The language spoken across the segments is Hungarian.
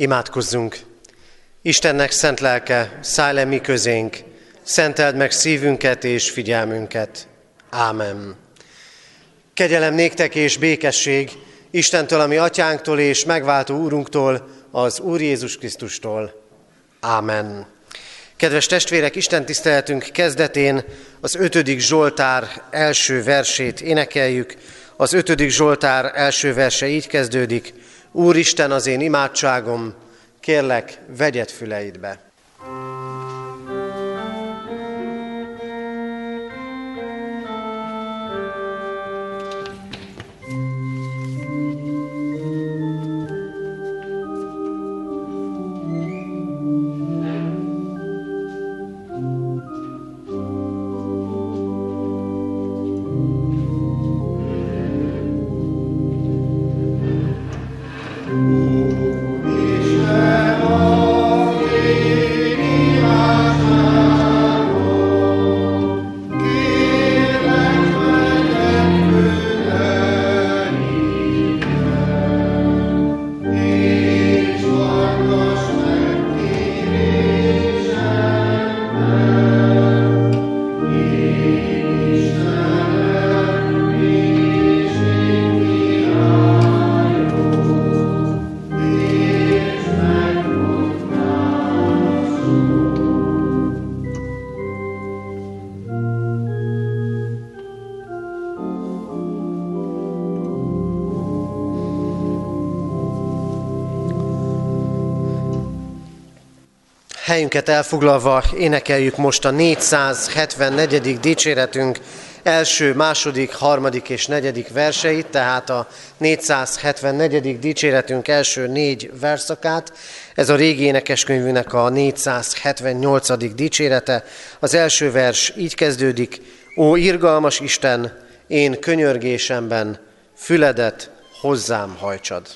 Imádkozzunk! Istennek szent lelke, szállj le mi közénk, szenteld meg szívünket és figyelmünket. Ámen. Kegyelem néktek és békesség Istentől, ami atyánktól és megváltó úrunktól, az Úr Jézus Krisztustól. Ámen. Kedves testvérek, Isten tiszteletünk kezdetén az ötödik Zsoltár első versét énekeljük. Az ötödik Zsoltár első verse így kezdődik. Úristen az én imádságom, kérlek, vegyed füleidbe. Helyünket elfoglalva énekeljük most a 474. dicséretünk első, második, harmadik és negyedik verseit, tehát a 474. dicséretünk első négy verszakát. Ez a régi énekeskönyvünek a 478. dicsérete. Az első vers így kezdődik. Ó, irgalmas Isten, én könyörgésemben füledet hozzám hajtsad.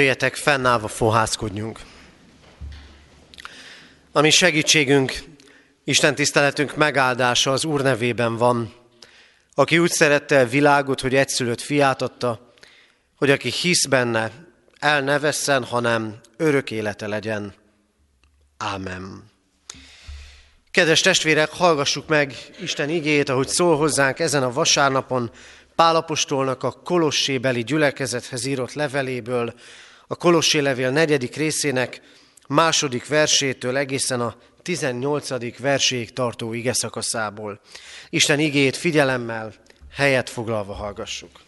Jöjjetek, fennállva fohászkodjunk. Ami segítségünk, Isten tiszteletünk megáldása az Úr nevében van, aki úgy szerette a világot, hogy egyszülött fiát adta, hogy aki hisz benne, el ne vesszen, hanem örök élete legyen. Ámen. Kedves testvérek, hallgassuk meg Isten igét, ahogy szól hozzánk ezen a vasárnapon Pálapostolnak a Kolossébeli gyülekezethez írott leveléből, a Kolossé levél negyedik részének második versétől egészen a 18. verséig tartó ige szakaszából. Isten igét figyelemmel, helyet foglalva hallgassuk.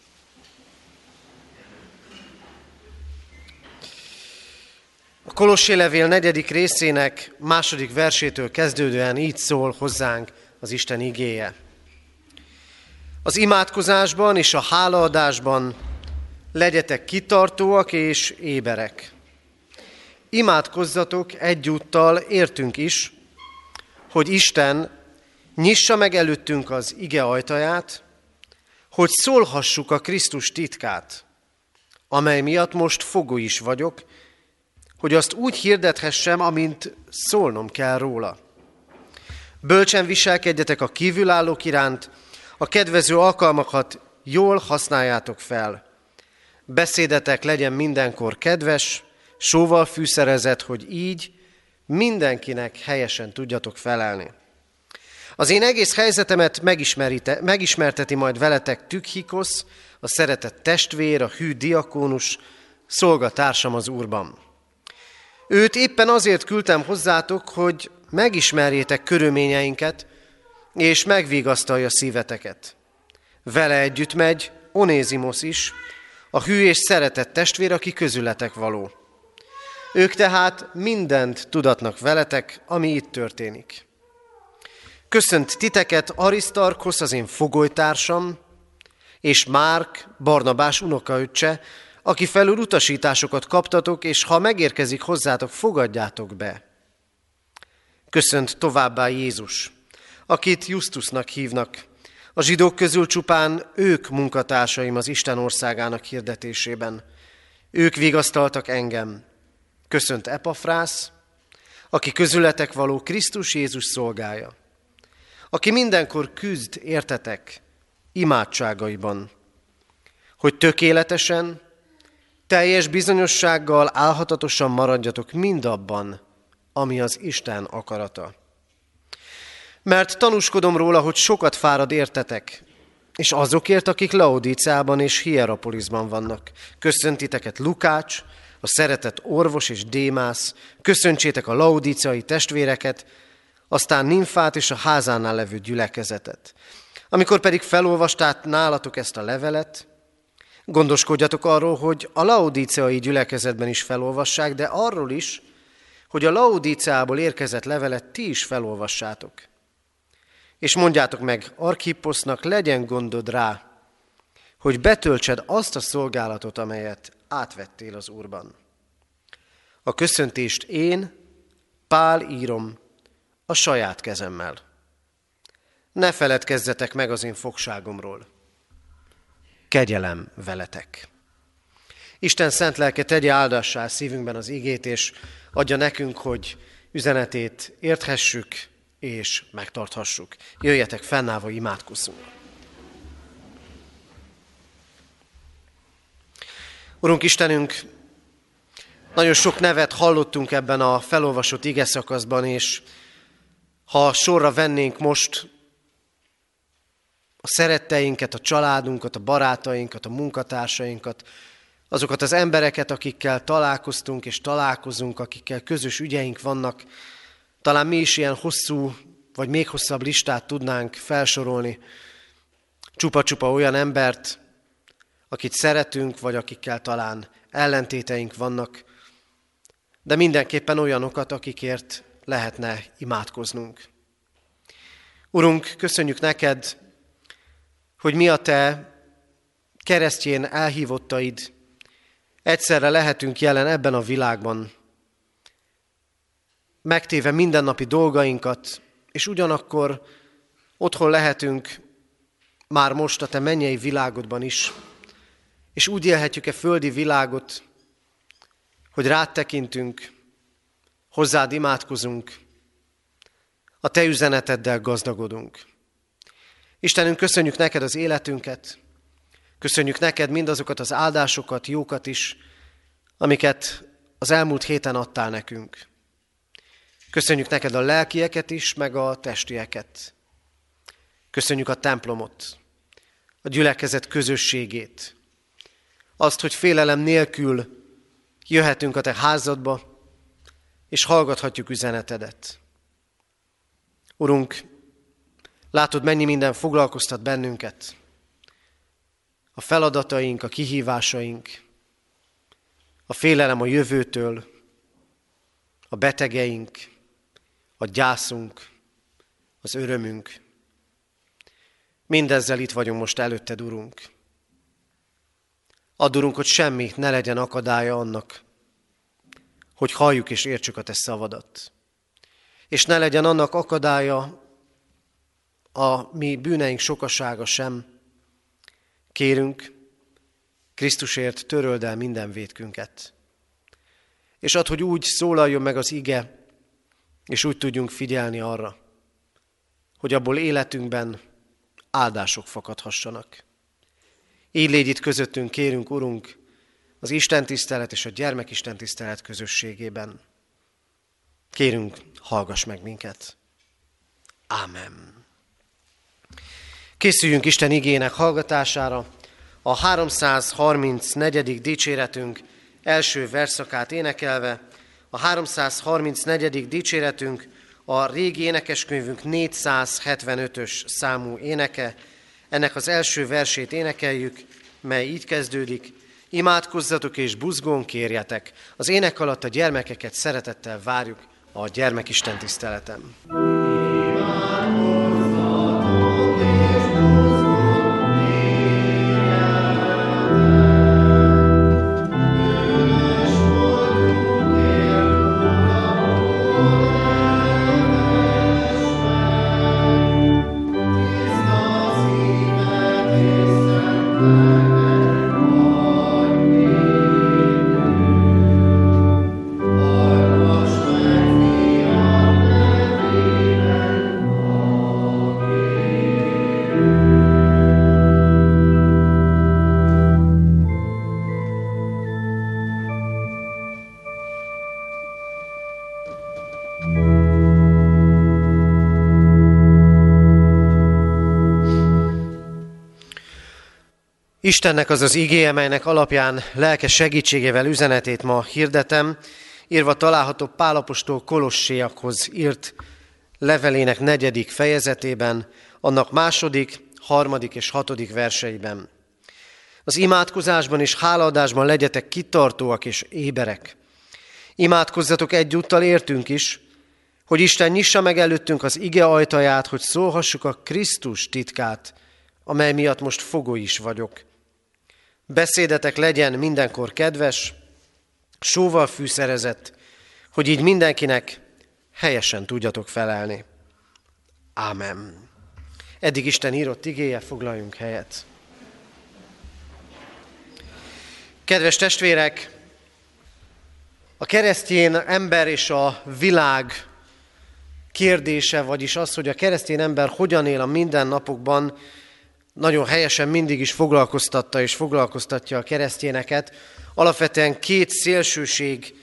A Kolossé levél negyedik részének második versétől kezdődően így szól hozzánk az Isten igéje. Az imádkozásban és a hálaadásban legyetek kitartóak és éberek. Imádkozzatok egyúttal értünk is, hogy Isten nyissa meg előttünk az ige ajtaját, hogy szólhassuk a Krisztus titkát, amely miatt most fogó is vagyok, hogy azt úgy hirdethessem, amint szólnom kell róla. Bölcsen viselkedjetek a kívülállók iránt, a kedvező alkalmakat jól használjátok fel. Beszédetek legyen mindenkor kedves, sóval fűszerezett, hogy így mindenkinek helyesen tudjatok felelni. Az én egész helyzetemet megismerteti majd veletek Tükhikosz, a szeretett testvér, a hű diakónus, szolgatársam az Úrban. Őt éppen azért küldtem hozzátok, hogy megismerjétek körülményeinket, és megvigasztalja szíveteket. Vele együtt megy Onézimosz is, a hű és szeretett testvér, aki közületek való. Ők tehát mindent tudatnak veletek, ami itt történik. Köszönt titeket Arisztarkosz, az én fogolytársam, és Márk, Barnabás unokaöccse, aki felül utasításokat kaptatok, és ha megérkezik hozzátok, fogadjátok be. Köszönt továbbá Jézus, akit Justusnak hívnak. A zsidók közül csupán ők munkatársaim az Isten országának hirdetésében. Ők vigasztaltak engem. Köszönt Epafrász, aki közületek való Krisztus Jézus szolgája, aki mindenkor küzd értetek imádságaiban, hogy tökéletesen, teljes bizonyossággal álhatatosan maradjatok mindabban, ami az Isten akarata. Mert tanúskodom róla, hogy sokat fárad értetek, és azokért, akik Laodicában és Hierapolisban vannak. Köszöntiteket Lukács, a szeretett orvos és Démász, köszöntsétek a laudíciai testvéreket, aztán Nimfát és a házánál levő gyülekezetet. Amikor pedig felolvastát nálatok ezt a levelet, gondoskodjatok arról, hogy a laudíciai gyülekezetben is felolvassák, de arról is, hogy a laudíciából érkezett levelet ti is felolvassátok. És mondjátok meg Arkipposznak, legyen gondod rá, hogy betöltsed azt a szolgálatot, amelyet átvettél az Úrban. A köszöntést én, Pál írom a saját kezemmel. Ne feledkezzetek meg az én fogságomról. Kegyelem veletek. Isten szent lelke tegye áldassá szívünkben az igét, és adja nekünk, hogy üzenetét érthessük és megtarthassuk. Jöjjetek fennállva, imádkozzunk. Urunk Istenünk, nagyon sok nevet hallottunk ebben a felolvasott ige szakaszban, és ha sorra vennénk most a szeretteinket, a családunkat, a barátainkat, a munkatársainkat, azokat az embereket, akikkel találkoztunk és találkozunk, akikkel közös ügyeink vannak, talán mi is ilyen hosszú, vagy még hosszabb listát tudnánk felsorolni. Csupa-csupa olyan embert, akit szeretünk, vagy akikkel talán ellentéteink vannak, de mindenképpen olyanokat, akikért lehetne imádkoznunk. Urunk, köszönjük neked, hogy mi a te keresztjén elhívottaid, egyszerre lehetünk jelen ebben a világban, megtéve mindennapi dolgainkat, és ugyanakkor otthon lehetünk már most a te mennyei világodban is, és úgy élhetjük-e földi világot, hogy rád tekintünk, hozzád imádkozunk, a Te üzeneteddel gazdagodunk. Istenünk, köszönjük neked az életünket, köszönjük neked mindazokat az áldásokat, jókat is, amiket az elmúlt héten adtál nekünk. Köszönjük neked a lelkieket is, meg a testieket. Köszönjük a templomot, a gyülekezet közösségét, azt, hogy félelem nélkül jöhetünk a te házadba, és hallgathatjuk üzenetedet. Urunk, látod, mennyi minden foglalkoztat bennünket. A feladataink, a kihívásaink, a félelem a jövőtől, a betegeink, a gyászunk, az örömünk. Mindezzel itt vagyunk most előtted, Urunk. Add, hogy semmi ne legyen akadálya annak, hogy halljuk és értsük a Te szavadat. És ne legyen annak akadálya a mi bűneink sokasága sem. Kérünk, Krisztusért töröld el minden vétkünket. És add, hogy úgy szólaljon meg az ige, és úgy tudjunk figyelni arra, hogy abból életünkben áldások fakadhassanak. Így légy itt közöttünk, kérünk, Urunk, az Isten tisztelet és a gyermekisten tisztelet közösségében. Kérünk, hallgass meg minket. Ámen. Készüljünk Isten igének hallgatására. A 334. dicséretünk első verszakát énekelve, a 334. dicséretünk a régi énekeskönyvünk 475-ös számú éneke. Ennek az első versét énekeljük, mely így kezdődik. Imádkozzatok és buzgón kérjetek. Az ének alatt a gyermekeket szeretettel várjuk a gyermekisten tiszteletem. Istennek az az igéje, melynek alapján lelke segítségével üzenetét ma hirdetem, írva található Pálapostól Kolosséakhoz írt levelének negyedik fejezetében, annak második, harmadik és hatodik verseiben. Az imádkozásban és hálaadásban legyetek kitartóak és éberek. Imádkozzatok egyúttal értünk is, hogy Isten nyissa meg előttünk az ige ajtaját, hogy szólhassuk a Krisztus titkát, amely miatt most fogó is vagyok – Beszédetek legyen mindenkor kedves, sóval fűszerezett, hogy így mindenkinek helyesen tudjatok felelni. Ámen. Eddig Isten írott igéje, foglaljunk helyet. Kedves testvérek, a keresztény ember és a világ kérdése, vagyis az, hogy a keresztény ember hogyan él a mindennapokban, nagyon helyesen mindig is foglalkoztatta és foglalkoztatja a keresztényeket. Alapvetően két szélsőség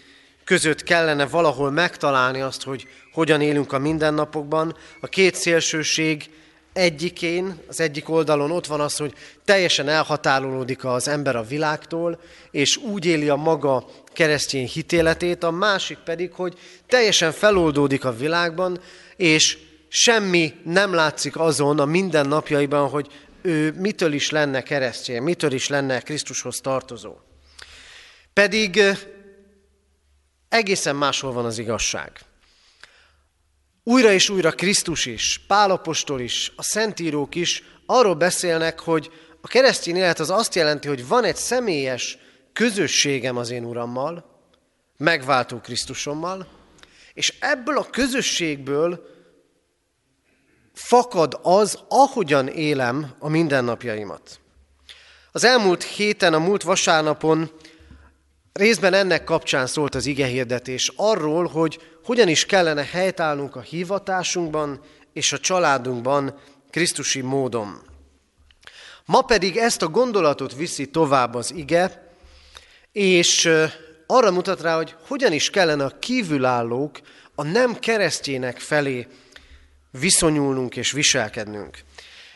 között kellene valahol megtalálni azt, hogy hogyan élünk a mindennapokban. A két szélsőség egyikén, az egyik oldalon ott van az, hogy teljesen elhatárolódik az ember a világtól, és úgy éli a maga keresztény hitéletét, a másik pedig, hogy teljesen feloldódik a világban, és semmi nem látszik azon a mindennapjaiban, hogy ő mitől is lenne keresztény, mitől is lenne Krisztushoz tartozó. Pedig egészen máshol van az igazság. Újra és újra Krisztus is, Pálapostól is, a Szentírók is arról beszélnek, hogy a keresztény élet az azt jelenti, hogy van egy személyes közösségem az én Urammal, megváltó Krisztusommal, és ebből a közösségből fakad az, ahogyan élem a mindennapjaimat. Az elmúlt héten, a múlt vasárnapon Részben ennek kapcsán szólt az ige hirdetés arról, hogy hogyan is kellene helytállnunk a hivatásunkban és a családunkban Krisztusi módon. Ma pedig ezt a gondolatot viszi tovább az ige, és arra mutat rá, hogy hogyan is kellene a kívülállók, a nem keresztjének felé viszonyulnunk és viselkednünk.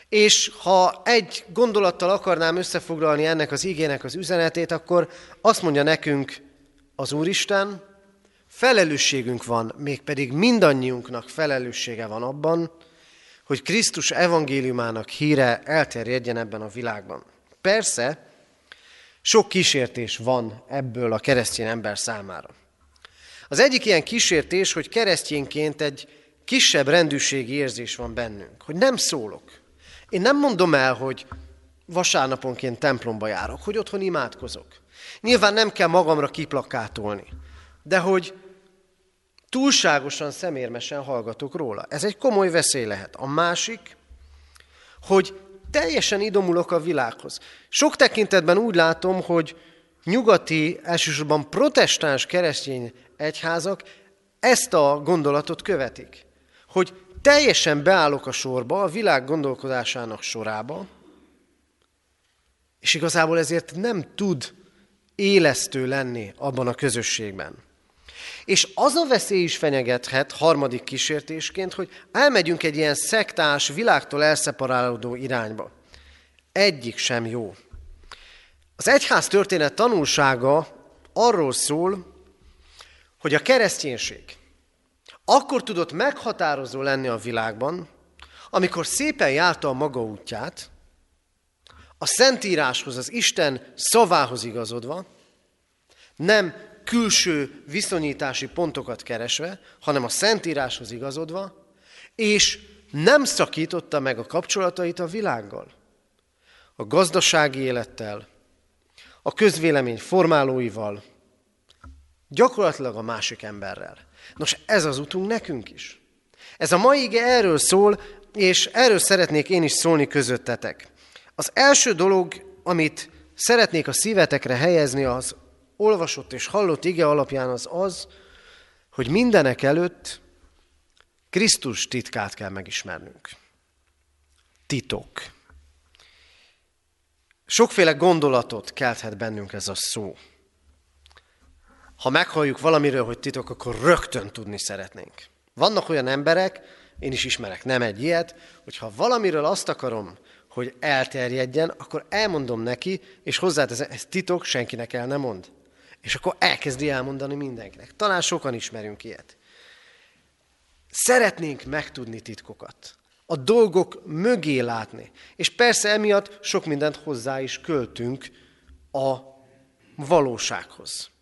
És ha egy gondolattal akarnám összefoglalni ennek az igének az üzenetét, akkor azt mondja nekünk az Úristen, felelősségünk van, mégpedig mindannyiunknak felelőssége van abban, hogy Krisztus evangéliumának híre elterjedjen ebben a világban. Persze, sok kísértés van ebből a keresztény ember számára. Az egyik ilyen kísértés, hogy keresztényként egy kisebb rendűségi érzés van bennünk, hogy nem szólok. Én nem mondom el, hogy vasárnaponként templomba járok, hogy otthon imádkozok. Nyilván nem kell magamra kiplakátolni, de hogy túlságosan szemérmesen hallgatok róla. Ez egy komoly veszély lehet. A másik, hogy teljesen idomulok a világhoz. Sok tekintetben úgy látom, hogy nyugati, elsősorban protestáns keresztény egyházak ezt a gondolatot követik. Hogy teljesen beállok a sorba, a világ gondolkodásának sorába, és igazából ezért nem tud élesztő lenni abban a közösségben. És az a veszély is fenyegethet harmadik kísértésként, hogy elmegyünk egy ilyen szektás, világtól elszeparálódó irányba. Egyik sem jó. Az egyház történet tanulsága arról szól, hogy a kereszténység akkor tudott meghatározó lenni a világban, amikor szépen járta a maga útját, a Szentíráshoz, az Isten szavához igazodva, nem külső viszonyítási pontokat keresve, hanem a Szentíráshoz igazodva, és nem szakította meg a kapcsolatait a világgal, a gazdasági élettel, a közvélemény formálóival, gyakorlatilag a másik emberrel. Nos, ez az utunk nekünk is. Ez a mai ige erről szól, és erről szeretnék én is szólni közöttetek. Az első dolog, amit szeretnék a szívetekre helyezni, az olvasott és hallott ige alapján az az, hogy mindenek előtt Krisztus titkát kell megismernünk. Titok. Sokféle gondolatot kelthet bennünk ez a szó. Ha meghalljuk valamiről, hogy titok, akkor rögtön tudni szeretnénk. Vannak olyan emberek, én is ismerek nem egy ilyet, hogy ha valamiről azt akarom, hogy elterjedjen, akkor elmondom neki, és hozzáteszem, ez titok, senkinek el nem mond. És akkor elkezdi elmondani mindenkinek. Talán sokan ismerünk ilyet. Szeretnénk megtudni titkokat. A dolgok mögé látni. És persze emiatt sok mindent hozzá is költünk a valósághoz.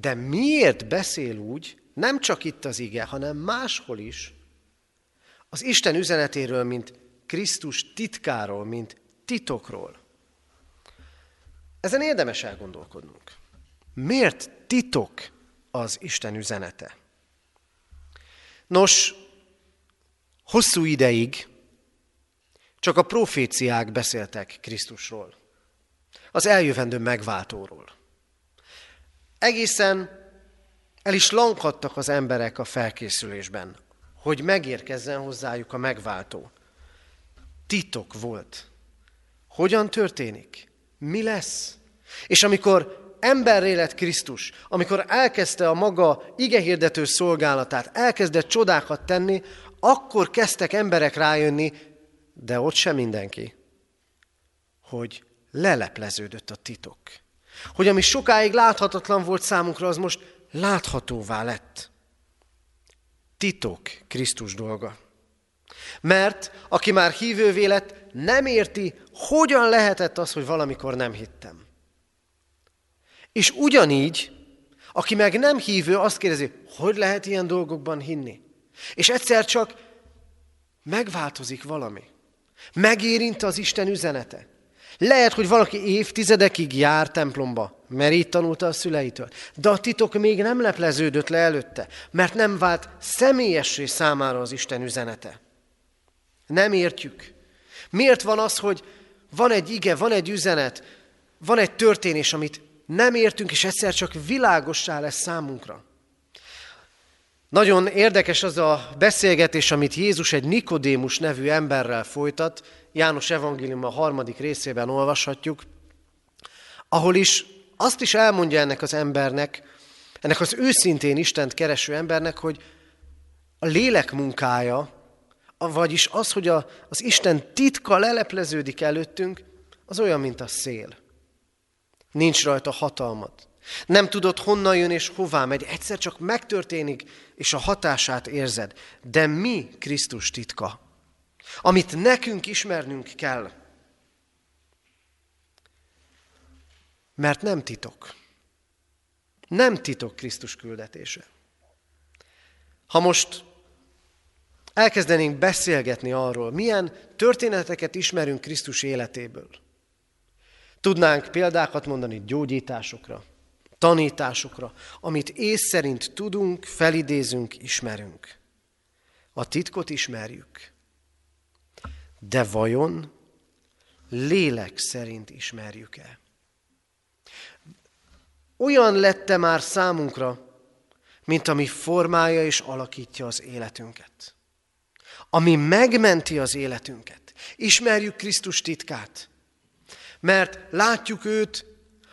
De miért beszél úgy, nem csak itt az ige, hanem máshol is, az Isten üzenetéről, mint Krisztus titkáról, mint titokról? Ezen érdemes elgondolkodnunk. Miért titok az Isten üzenete? Nos, hosszú ideig csak a proféciák beszéltek Krisztusról, az eljövendő megváltóról. Egészen el is lankadtak az emberek a felkészülésben, hogy megérkezzen hozzájuk a megváltó. Titok volt. Hogyan történik? Mi lesz? És amikor emberré lett Krisztus, amikor elkezdte a maga igehirdető szolgálatát, elkezdett csodákat tenni, akkor kezdtek emberek rájönni, de ott sem mindenki, hogy lelepleződött a titok. Hogy ami sokáig láthatatlan volt számunkra, az most láthatóvá lett. Titok Krisztus dolga. Mert aki már hívővé lett, nem érti, hogyan lehetett az, hogy valamikor nem hittem. És ugyanígy, aki meg nem hívő, azt kérdezi, hogy lehet ilyen dolgokban hinni? És egyszer csak megváltozik valami. Megérint az Isten üzenete. Lehet, hogy valaki évtizedekig jár templomba, mert így tanulta a szüleitől. De a titok még nem lepleződött le előtte, mert nem vált személyessé számára az Isten üzenete. Nem értjük. Miért van az, hogy van egy ige, van egy üzenet, van egy történés, amit nem értünk, és egyszer csak világossá lesz számunkra. Nagyon érdekes az a beszélgetés, amit Jézus egy Nikodémus nevű emberrel folytat. János Evangélium a harmadik részében olvashatjuk, ahol is azt is elmondja ennek az embernek, ennek az őszintén Istent kereső embernek, hogy a lélek munkája, vagyis az, hogy a, az Isten titka lelepleződik előttünk, az olyan, mint a szél. Nincs rajta hatalmat. Nem tudod, honnan jön és hová megy. Egyszer csak megtörténik, és a hatását érzed. De mi Krisztus titka? Amit nekünk ismernünk kell. Mert nem titok. Nem titok Krisztus küldetése. Ha most elkezdenénk beszélgetni arról, milyen történeteket ismerünk Krisztus életéből, tudnánk példákat mondani gyógyításokra, tanításokra, amit ész szerint tudunk, felidézünk, ismerünk. A titkot ismerjük. De vajon lélek szerint ismerjük-e? Olyan lette már számunkra, mint ami formája és alakítja az életünket. Ami megmenti az életünket. Ismerjük Krisztus titkát. Mert látjuk őt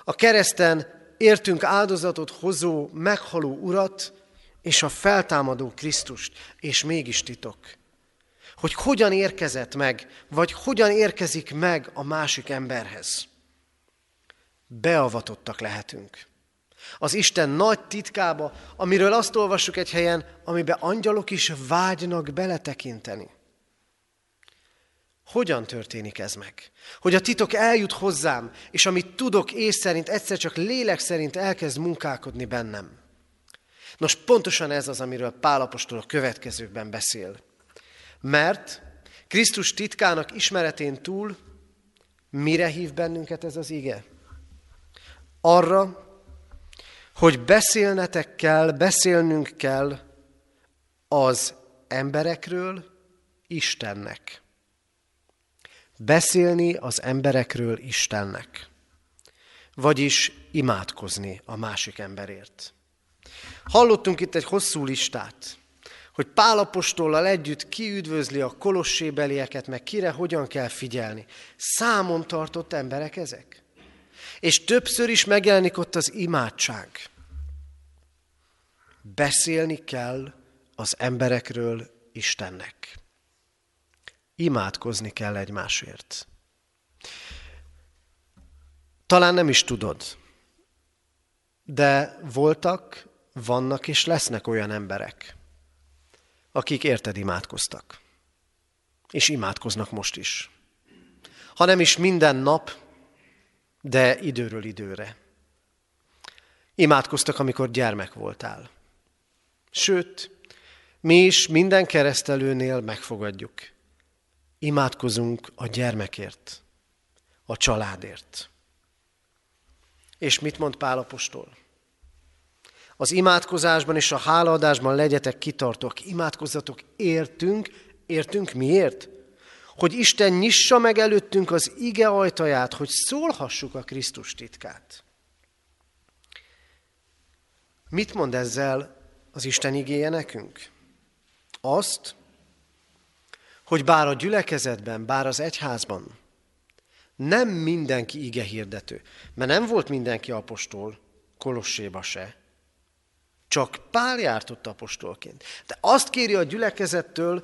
a kereszten értünk áldozatot hozó, meghaló urat, és a feltámadó Krisztust, és mégis titok. Hogy hogyan érkezett meg, vagy hogyan érkezik meg a másik emberhez. Beavatottak lehetünk. Az Isten nagy titkába, amiről azt olvassuk egy helyen, amiben angyalok is vágynak beletekinteni. Hogyan történik ez meg? Hogy a titok eljut hozzám, és amit tudok és szerint, egyszer csak lélek szerint elkezd munkálkodni bennem. Nos, pontosan ez az, amiről Pálapostól a következőkben beszél. Mert Krisztus titkának ismeretén túl mire hív bennünket ez az ige? Arra, hogy beszélnetek kell, beszélnünk kell az emberekről Istennek beszélni az emberekről Istennek, vagyis imádkozni a másik emberért. Hallottunk itt egy hosszú listát, hogy Pálapostollal együtt kiüdvözli a kolossébelieket, meg kire hogyan kell figyelni. Számon tartott emberek ezek. És többször is megjelenik ott az imádság. Beszélni kell az emberekről Istennek imádkozni kell egymásért. Talán nem is tudod, de voltak, vannak és lesznek olyan emberek, akik érted imádkoztak. És imádkoznak most is. Ha nem is minden nap, de időről időre. Imádkoztak, amikor gyermek voltál. Sőt, mi is minden keresztelőnél megfogadjuk. Imádkozunk a gyermekért, a családért. És mit mond Pálapostól? Az imádkozásban és a hálaadásban legyetek kitartók, imádkozzatok értünk, értünk miért? Hogy Isten nyissa meg előttünk az ige ajtaját, hogy szólhassuk a Krisztus titkát. Mit mond ezzel az Isten igéje nekünk? Azt, hogy bár a gyülekezetben, bár az egyházban nem mindenki ige hirdető, mert nem volt mindenki apostol, Kolosséba se, csak Pál járt ott apostolként. De azt kéri a gyülekezettől,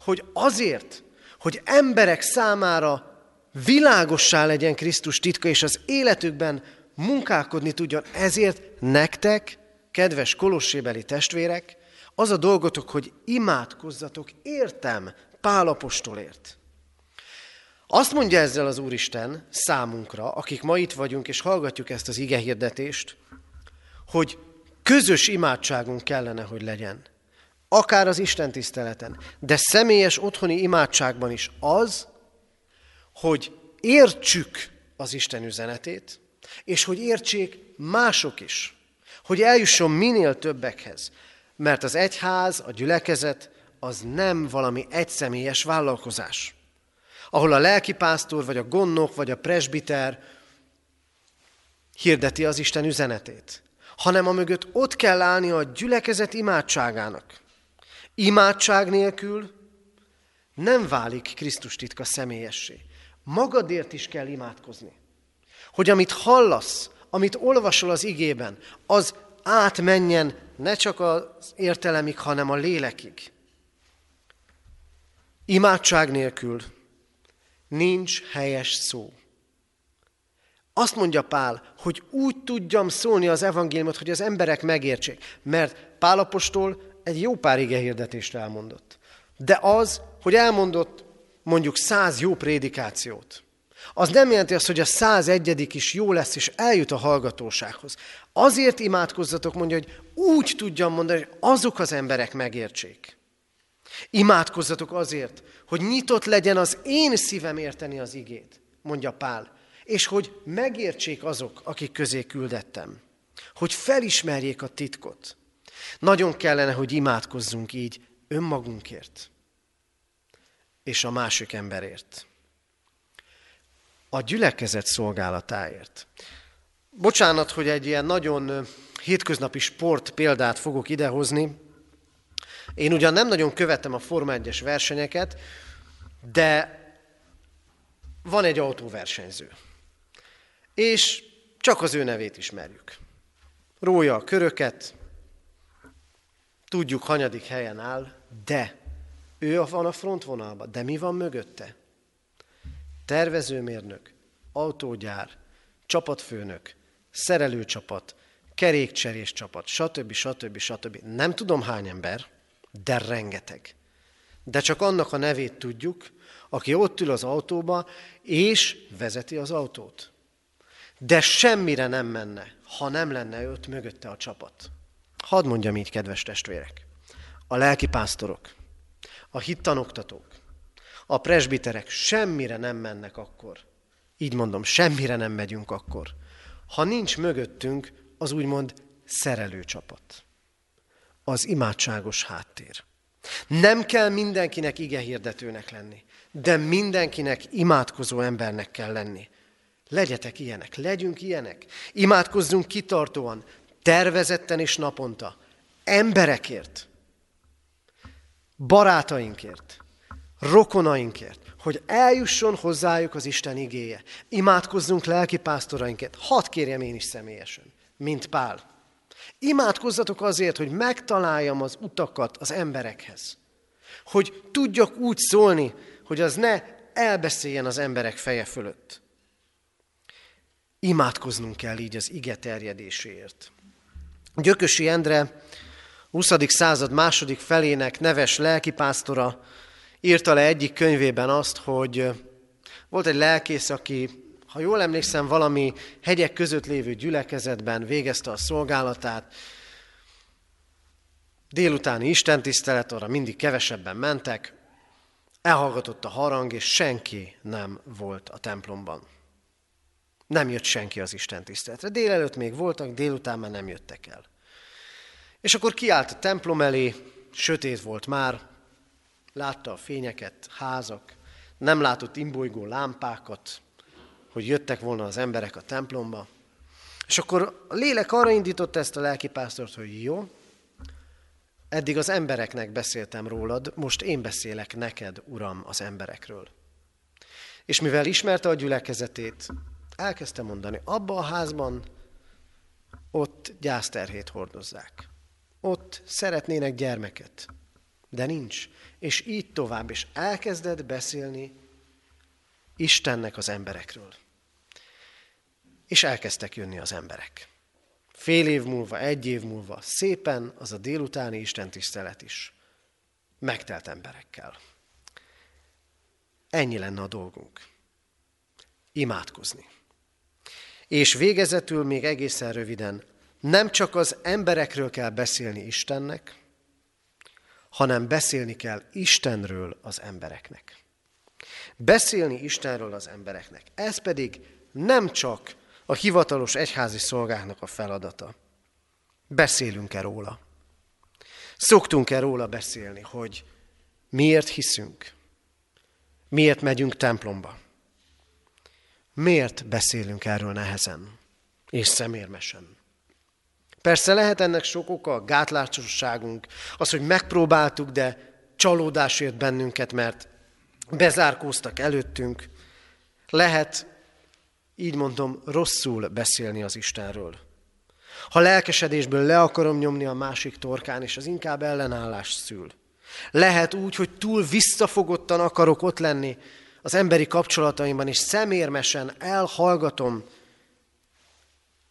hogy azért, hogy emberek számára világossá legyen Krisztus titka, és az életükben munkálkodni tudjon. Ezért nektek, kedves kolossébeli testvérek, az a dolgotok, hogy imádkozzatok, értem, Pál apostolért. Azt mondja ezzel az Úristen számunkra, akik ma itt vagyunk és hallgatjuk ezt az ige hirdetést, hogy közös imádságunk kellene, hogy legyen. Akár az Isten tiszteleten, de személyes otthoni imádságban is az, hogy értsük az Isten üzenetét, és hogy értsék mások is, hogy eljusson minél többekhez. Mert az egyház, a gyülekezet az nem valami egyszemélyes vállalkozás, ahol a lelkipásztor, vagy a gonnok, vagy a presbiter hirdeti az Isten üzenetét, hanem a mögött ott kell állni a gyülekezet imádságának. Imádság nélkül nem válik Krisztus titka személyessé. Magadért is kell imádkozni. Hogy amit hallasz, amit olvasol az igében, az átmenjen ne csak az értelemig, hanem a lélekig. Imádság nélkül nincs helyes szó. Azt mondja Pál, hogy úgy tudjam szólni az evangéliumot, hogy az emberek megértsék. Mert Pálapostól egy jó pár ige hirdetést elmondott. De az, hogy elmondott mondjuk száz jó prédikációt, az nem jelenti azt, hogy a száz egyedik is jó lesz, és eljut a hallgatósághoz. Azért imádkozzatok, mondja, hogy úgy tudjam mondani, hogy azok az emberek megértsék. Imádkozzatok azért, hogy nyitott legyen az én szívem érteni az igét, mondja Pál, és hogy megértsék azok, akik közé küldettem. Hogy felismerjék a titkot. Nagyon kellene, hogy imádkozzunk így önmagunkért és a másik emberért. A gyülekezet szolgálatáért. Bocsánat, hogy egy ilyen nagyon hétköznapi sport példát fogok idehozni. Én ugyan nem nagyon követem a Forma 1-es versenyeket, de van egy autóversenyző. És csak az ő nevét ismerjük. Rója a köröket, tudjuk, hanyadik helyen áll, de ő van a frontvonalban, de mi van mögötte? Tervezőmérnök, autógyár, csapatfőnök, szerelőcsapat, kerékcserés csapat, stb. stb. stb. Nem tudom hány ember, de rengeteg. De csak annak a nevét tudjuk, aki ott ül az autóba, és vezeti az autót. De semmire nem menne, ha nem lenne ott mögötte a csapat. Hadd mondjam így, kedves testvérek. A lelkipásztorok, a hittanoktatók, a presbiterek semmire nem mennek akkor. Így mondom, semmire nem megyünk akkor. Ha nincs mögöttünk az úgymond szerelőcsapat. Az imádságos háttér. Nem kell mindenkinek ige hirdetőnek lenni, de mindenkinek imádkozó embernek kell lenni. Legyetek ilyenek, legyünk ilyenek. Imádkozzunk kitartóan, tervezetten és naponta. Emberekért, barátainkért, rokonainkért, hogy eljusson hozzájuk az Isten igéje. Imádkozzunk lelki pásztorainkért. Hadd kérjem én is személyesen, mint Pál. Imádkozzatok azért, hogy megtaláljam az utakat az emberekhez. Hogy tudjak úgy szólni, hogy az ne elbeszéljen az emberek feje fölött. Imádkoznunk kell így az ige terjedéséért. Gyökösi Endre 20. század második felének neves lelkipásztora írta le egyik könyvében azt, hogy volt egy lelkész, aki, ha jól emlékszem, valami hegyek között lévő gyülekezetben végezte a szolgálatát, délutáni istentisztelet, arra mindig kevesebben mentek, elhallgatott a harang, és senki nem volt a templomban. Nem jött senki az Isten tiszteletre. Délelőtt még voltak, délután már nem jöttek el. És akkor kiállt a templom elé, sötét volt már, látta a fényeket, házak, nem látott imbolygó lámpákat, hogy jöttek volna az emberek a templomba. És akkor a lélek arra indította ezt a lelkipásztort, hogy jó, eddig az embereknek beszéltem rólad, most én beszélek neked, Uram, az emberekről. És mivel ismerte a gyülekezetét, elkezdte mondani, abba a házban ott gyászterhét hordozzák. Ott szeretnének gyermeket, de nincs. És így tovább, és elkezded beszélni Istennek az emberekről. És elkezdtek jönni az emberek. Fél év múlva, egy év múlva, szépen az a délutáni Isten tisztelet is megtelt emberekkel. Ennyi lenne a dolgunk. Imádkozni. És végezetül még egészen röviden, nem csak az emberekről kell beszélni Istennek, hanem beszélni kell Istenről az embereknek. Beszélni Istenről az embereknek. Ez pedig nem csak a hivatalos egyházi szolgáknak a feladata. Beszélünk-e róla? Szoktunk-e róla beszélni, hogy miért hiszünk? Miért megyünk templomba? Miért beszélünk erről nehezen? és szemérmesen. Persze lehet ennek sok oka, a gátlásosságunk, az, hogy megpróbáltuk, de csalódás ért bennünket, mert bezárkóztak előttünk. Lehet, így mondom, rosszul beszélni az Istenről. Ha lelkesedésből le akarom nyomni a másik torkán, és az inkább ellenállást szül. Lehet úgy, hogy túl visszafogottan akarok ott lenni az emberi kapcsolataimban, és szemérmesen elhallgatom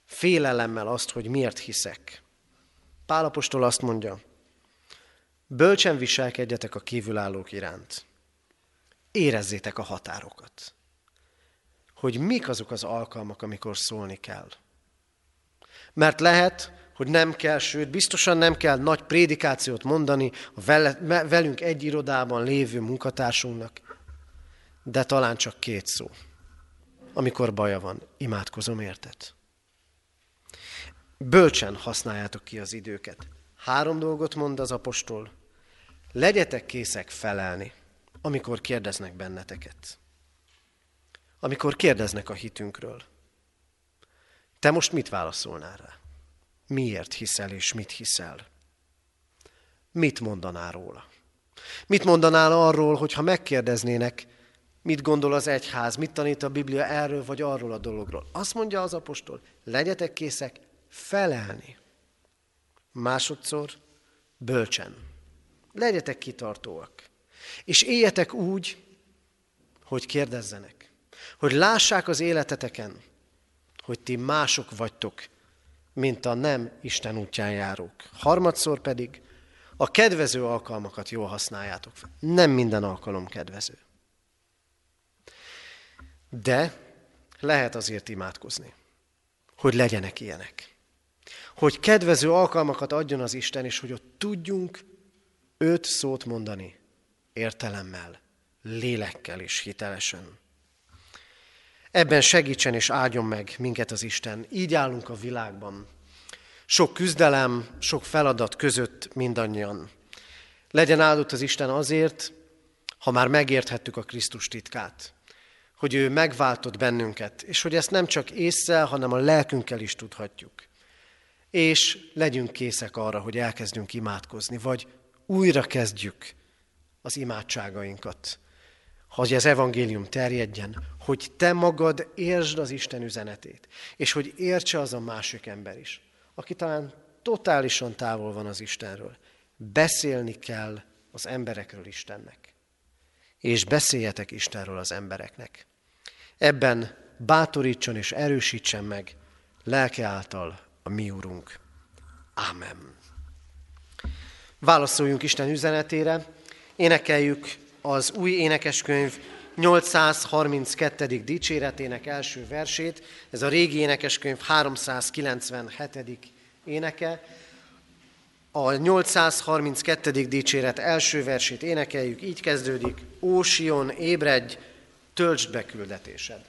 félelemmel azt, hogy miért hiszek. Pálapostól azt mondja, bölcsen viselkedjetek a kívülállók iránt. Érezzétek a határokat. Hogy mik azok az alkalmak, amikor szólni kell. Mert lehet, hogy nem kell, sőt, biztosan nem kell nagy prédikációt mondani a velünk egy irodában lévő munkatársunknak, de talán csak két szó. Amikor baja van, imádkozom érted. Bölcsen használjátok ki az időket. Három dolgot mond az apostol. Legyetek készek felelni, amikor kérdeznek benneteket. Amikor kérdeznek a hitünkről. Te most mit válaszolnál rá? Miért hiszel és mit hiszel? Mit mondanál róla? Mit mondanál arról, hogyha megkérdeznének, mit gondol az egyház, mit tanít a Biblia erről vagy arról a dologról? Azt mondja az apostol, legyetek készek felelni. Másodszor bölcsen. Legyetek kitartóak. És éljetek úgy, hogy kérdezzenek. Hogy lássák az életeteken, hogy ti mások vagytok, mint a nem Isten útján járók. Harmadszor pedig a kedvező alkalmakat jól használjátok fel. Nem minden alkalom kedvező. De lehet azért imádkozni, hogy legyenek ilyenek hogy kedvező alkalmakat adjon az Isten, és hogy ott tudjunk öt szót mondani értelemmel, lélekkel és hitelesen. Ebben segítsen és áldjon meg minket az Isten. Így állunk a világban. Sok küzdelem, sok feladat között mindannyian. Legyen áldott az Isten azért, ha már megérthettük a Krisztus titkát, hogy ő megváltott bennünket, és hogy ezt nem csak észre, hanem a lelkünkkel is tudhatjuk és legyünk készek arra, hogy elkezdjünk imádkozni, vagy újra kezdjük az imádságainkat, hogy az evangélium terjedjen, hogy te magad értsd az Isten üzenetét, és hogy értse az a másik ember is, aki talán totálisan távol van az Istenről. Beszélni kell az emberekről Istennek. És beszéljetek Istenről az embereknek. Ebben bátorítson és erősítsen meg lelke által a mi Úrunk. Ámen. Válaszoljunk Isten üzenetére, énekeljük az új énekeskönyv 832. dicséretének első versét, ez a régi énekeskönyv 397. éneke. A 832. dicséret első versét énekeljük, így kezdődik, Ó Sion, ébredj, töltsd be küldetésed.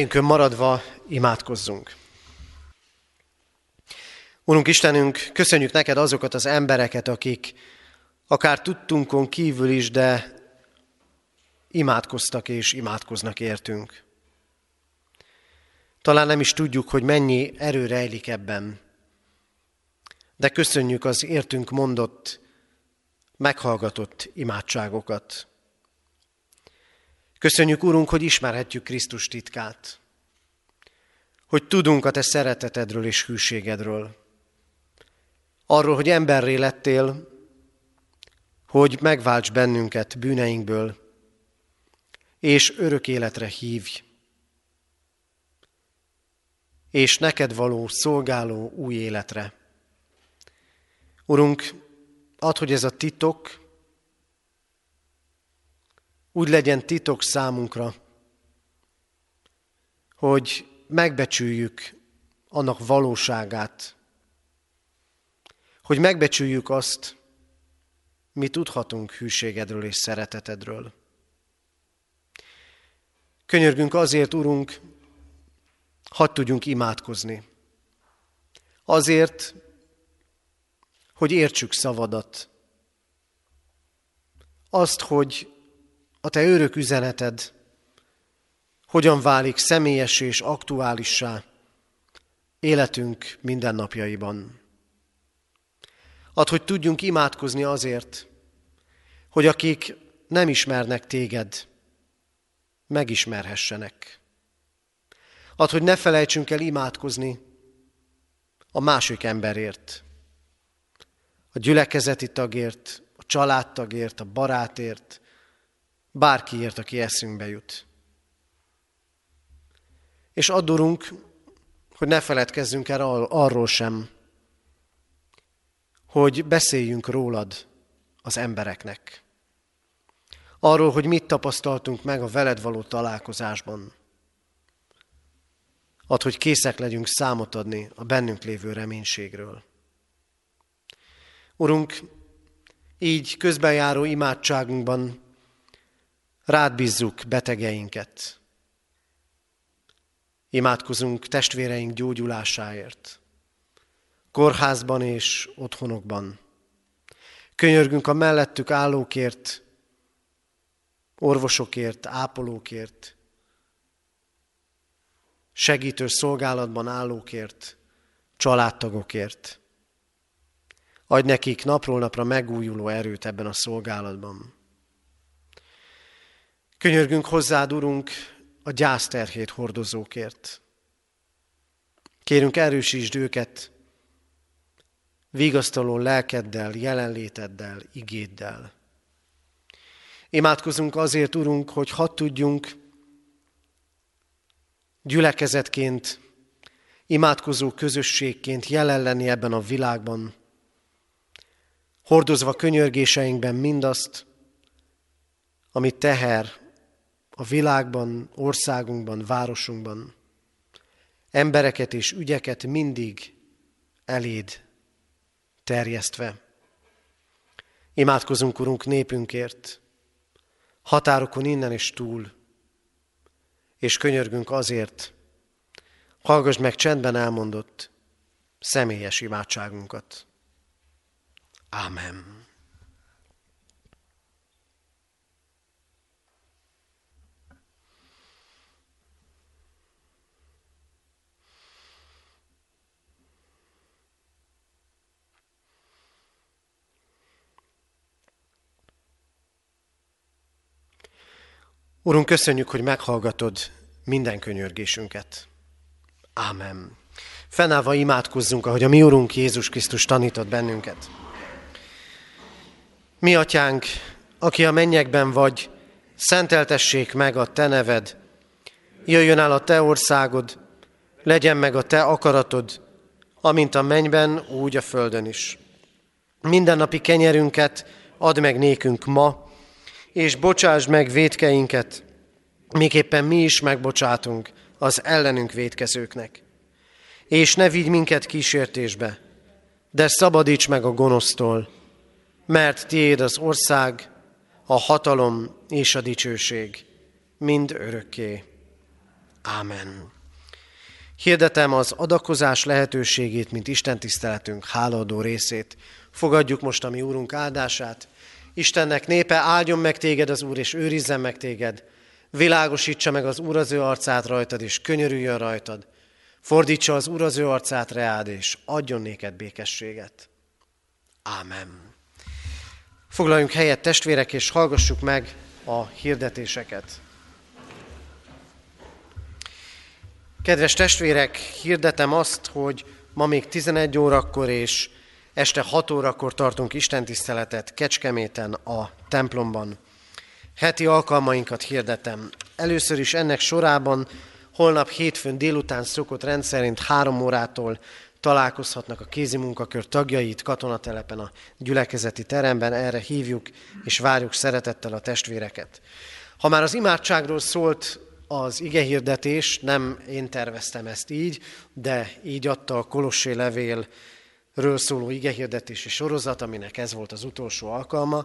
Helyünkön maradva imádkozzunk. Urunk Istenünk, köszönjük neked azokat az embereket, akik akár tudtunkon kívül is, de imádkoztak és imádkoznak értünk. Talán nem is tudjuk, hogy mennyi erő rejlik ebben, de köszönjük az értünk mondott, meghallgatott imádságokat. Köszönjük, Urunk, hogy ismerhetjük Krisztus titkát, hogy tudunk a Te szeretetedről és hűségedről, arról, hogy emberré lettél, hogy megválts bennünket bűneinkből, és örök életre hívj, és neked való szolgáló új életre. Urunk, add, hogy ez a titok úgy legyen titok számunkra, hogy megbecsüljük annak valóságát, hogy megbecsüljük azt, mi tudhatunk hűségedről és szeretetedről. Könyörgünk azért, Urunk, hadd tudjunk imádkozni. Azért, hogy értsük szavadat. Azt, hogy a te örök üzeneted hogyan válik személyes és aktuálissá életünk mindennapjaiban. Ad, hogy tudjunk imádkozni azért, hogy akik nem ismernek téged, megismerhessenek. Ad, hogy ne felejtsünk el imádkozni a másik emberért, a gyülekezeti tagért, a családtagért, a barátért, bárkiért, aki eszünkbe jut. És addurunk, hogy ne feledkezzünk el arról sem, hogy beszéljünk rólad az embereknek. Arról, hogy mit tapasztaltunk meg a veled való találkozásban. Ad, hogy készek legyünk számot adni a bennünk lévő reménységről. Urunk, így közbenjáró imádságunkban rád bízzuk betegeinket. Imádkozunk testvéreink gyógyulásáért, kórházban és otthonokban. Könyörgünk a mellettük állókért, orvosokért, ápolókért, segítő szolgálatban állókért, családtagokért. Adj nekik napról napra megújuló erőt ebben a szolgálatban. Könyörgünk hozzád, Urunk, a gyászterhét hordozókért. Kérünk, erősítsd őket vigasztaló lelkeddel, jelenléteddel, igéddel. Imádkozunk azért, Urunk, hogy hadd tudjunk gyülekezetként, imádkozó közösségként jelen lenni ebben a világban, hordozva könyörgéseinkben mindazt, ami teher a világban, országunkban, városunkban, embereket és ügyeket mindig eléd terjesztve. Imádkozunk, Urunk, népünkért, határokon innen és túl, és könyörgünk azért, hallgass meg csendben elmondott személyes imádságunkat. Ámen. Urunk, köszönjük, hogy meghallgatod minden könyörgésünket. Ámen. Fennállva imádkozzunk, ahogy a mi Urunk Jézus Krisztus tanított bennünket. Mi, Atyánk, aki a mennyekben vagy, szenteltessék meg a Te neved, jöjjön el a Te országod, legyen meg a Te akaratod, amint a mennyben, úgy a földön is. Mindennapi kenyerünket add meg nékünk ma, és bocsásd meg védkeinket, miképpen mi is megbocsátunk az ellenünk védkezőknek. És ne vigy minket kísértésbe, de szabadíts meg a gonosztól, mert tiéd az ország, a hatalom és a dicsőség, mind örökké. Ámen. Hirdetem az adakozás lehetőségét, mint Isten tiszteletünk hálaadó részét. Fogadjuk most a mi Úrunk áldását. Istennek népe, áldjon meg téged az Úr, és őrizzen meg téged. Világosítsa meg az Úr az ő arcát rajtad, és könyörüljön rajtad. Fordítsa az Úr az ő arcát reád, és adjon néked békességet. Ámen. Foglaljunk helyet testvérek, és hallgassuk meg a hirdetéseket. Kedves testvérek, hirdetem azt, hogy ma még 11 órakor és este 6 órakor tartunk istentiszteletet Kecskeméten a templomban. Heti alkalmainkat hirdetem. Először is ennek sorában holnap hétfőn délután szokott rendszerint három órától találkozhatnak a kézi munkakör tagjait katonatelepen a gyülekezeti teremben, erre hívjuk és várjuk szeretettel a testvéreket. Ha már az imádságról szólt az igehirdetés, nem én terveztem ezt így, de így adta a Kolossé levélről szóló igehirdetési sorozat, aminek ez volt az utolsó alkalma.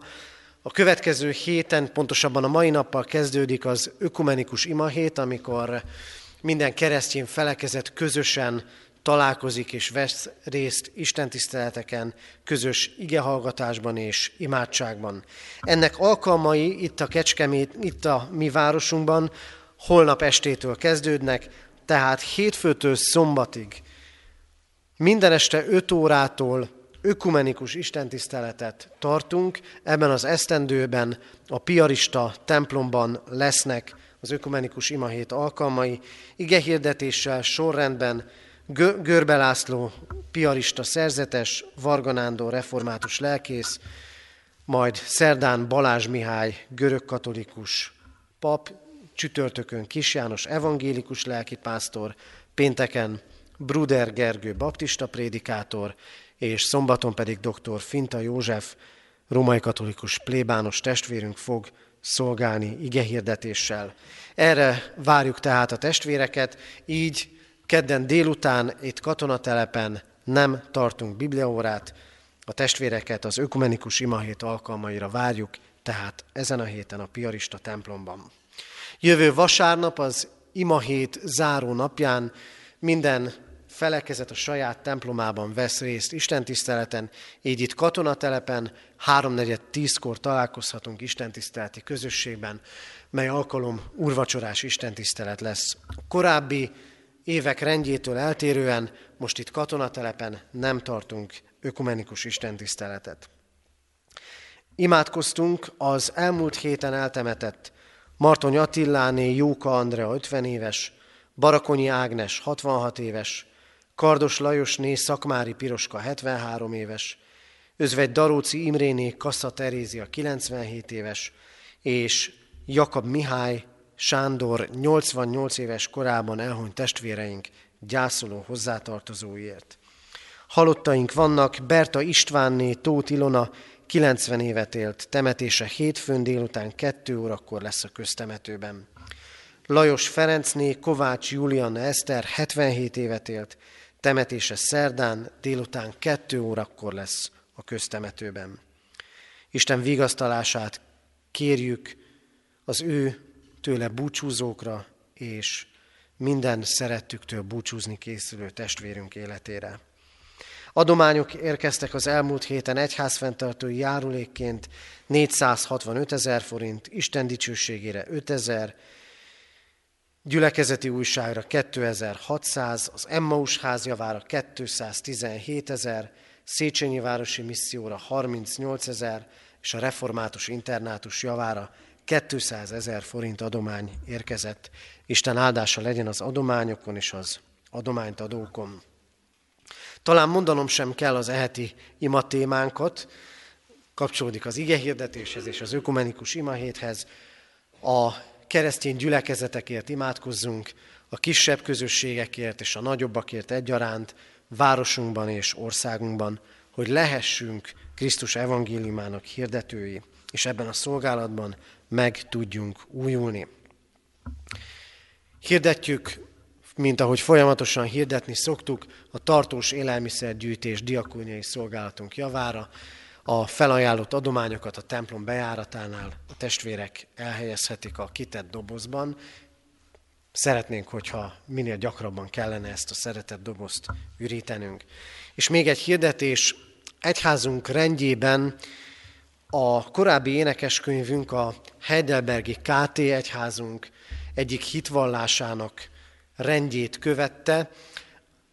A következő héten, pontosabban a mai nappal kezdődik az ökumenikus imahét, amikor minden keresztény felekezet közösen találkozik és vesz részt istentiszteleteken, közös igehallgatásban és imádságban. Ennek alkalmai itt a Kecskemét, itt a mi városunkban holnap estétől kezdődnek, tehát hétfőtől szombatig minden este 5 órától ökumenikus istentiszteletet tartunk. Ebben az esztendőben a piarista templomban lesznek az ökumenikus imahét alkalmai, igehirdetéssel, sorrendben, Görbe László, piarista szerzetes, Varga Nándor református lelkész, majd szerdán Balázs Mihály, görögkatolikus pap, csütörtökön Kis János evangélikus lelkipásztor, pénteken Bruder Gergő baptista prédikátor, és szombaton pedig dr. Finta József, római katolikus plébános testvérünk fog szolgálni igehirdetéssel. Erre várjuk tehát a testvéreket, így kedden délután itt katonatelepen nem tartunk bibliaórát, a testvéreket az ökumenikus imahét alkalmaira várjuk, tehát ezen a héten a Piarista templomban. Jövő vasárnap az imahét záró napján minden felekezet a saját templomában vesz részt istentiszteleten, így itt katonatelepen háromnegyed tízkor találkozhatunk istentiszteleti közösségben, mely alkalom urvacsorás istentisztelet lesz. A korábbi évek rendjétől eltérően most itt katonatelepen nem tartunk ökumenikus istentiszteletet. Imádkoztunk az elmúlt héten eltemetett Martony Attiláné Jóka Andrea 50 éves, Barakonyi Ágnes 66 éves, Kardos Lajosné Szakmári Piroska 73 éves, Özvegy Daróci Imréné Kassa Terézia 97 éves, és Jakab Mihály Sándor 88 éves korában elhunyt testvéreink gyászoló hozzátartozóiért. Halottaink vannak Berta Istvánné Tóth Ilona 90 évet élt, temetése hétfőn délután 2 órakor lesz a köztemetőben. Lajos Ferencné Kovács Julian Eszter 77 évet élt, temetése szerdán délután 2 órakor lesz a köztemetőben. Isten vigasztalását kérjük az ő tőle búcsúzókra és minden szerettüktől búcsúzni készülő testvérünk életére. Adományok érkeztek az elmúlt héten egyházfenntartói járulékként 465 ezer forint, Isten dicsőségére 5 ezer, gyülekezeti újságra 2600, az Emmaus házjavára 217 ezer, Széchenyi Városi Misszióra 38 ezer, és a Református Internátus javára 200 ezer forint adomány érkezett. Isten áldása legyen az adományokon és az adományt adókon. Talán mondanom sem kell az eheti ima témánkat, kapcsolódik az igehirdetéshez és az ökumenikus imahéthez. A keresztény gyülekezetekért imádkozzunk, a kisebb közösségekért és a nagyobbakért egyaránt, városunkban és országunkban, hogy lehessünk Krisztus evangéliumának hirdetői, és ebben a szolgálatban meg tudjunk újulni. Hirdetjük mint ahogy folyamatosan hirdetni szoktuk, a tartós élelmiszergyűjtés diakóniai szolgálatunk javára, a felajánlott adományokat a templom bejáratánál a testvérek elhelyezhetik a kitett dobozban, Szeretnénk, hogyha minél gyakrabban kellene ezt a szeretett dobozt ürítenünk. És még egy hirdetés, egyházunk rendjében a korábbi énekeskönyvünk a Heidelbergi KT egyházunk egyik hitvallásának rendjét követte,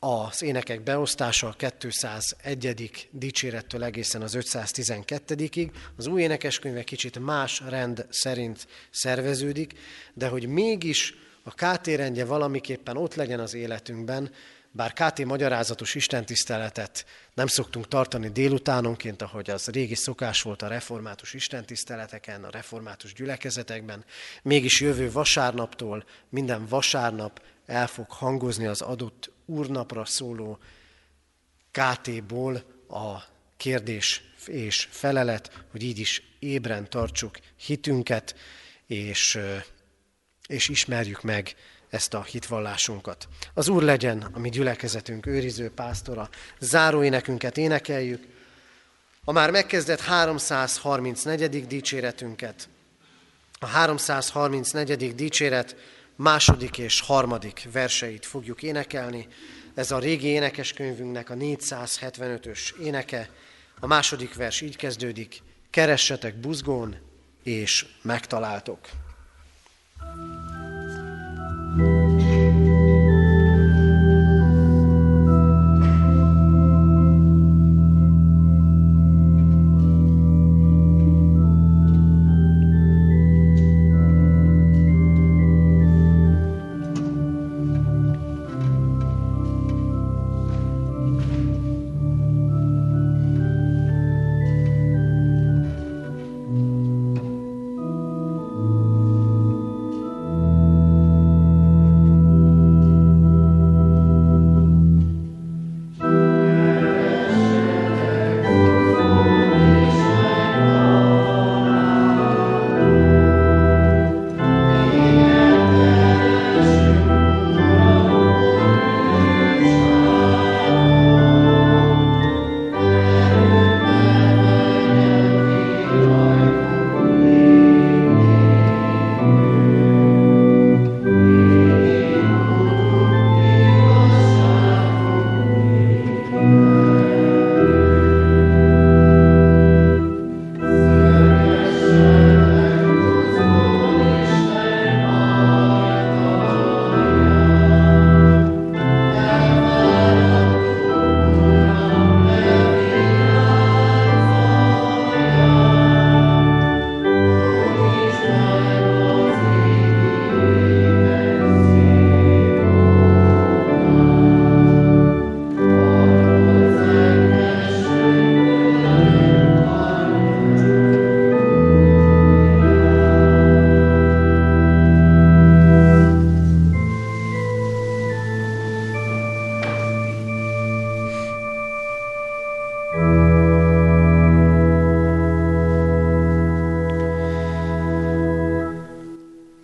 az énekek beosztása a 201. dicsérettől egészen az 512-ig. Az új énekeskönyve kicsit más rend szerint szerveződik, de hogy mégis a KT rendje valamiképpen ott legyen az életünkben, bár KT magyarázatos istentiszteletet nem szoktunk tartani délutánonként, ahogy az régi szokás volt a református istentiszteleteken, a református gyülekezetekben, mégis jövő vasárnaptól minden vasárnap el fog hangozni az adott úrnapra szóló KT-ból a kérdés és felelet, hogy így is ébren tartsuk hitünket, és, és ismerjük meg ezt a hitvallásunkat. Az Úr legyen a mi gyülekezetünk őriző pásztora, záróénekünket énekeljük, a már megkezdett 334. dicséretünket. A 334. dicséret második és harmadik verseit fogjuk énekelni. Ez a régi énekeskönyvünknek a 475-ös éneke. A második vers így kezdődik, keressetek buzgón, és megtaláltok.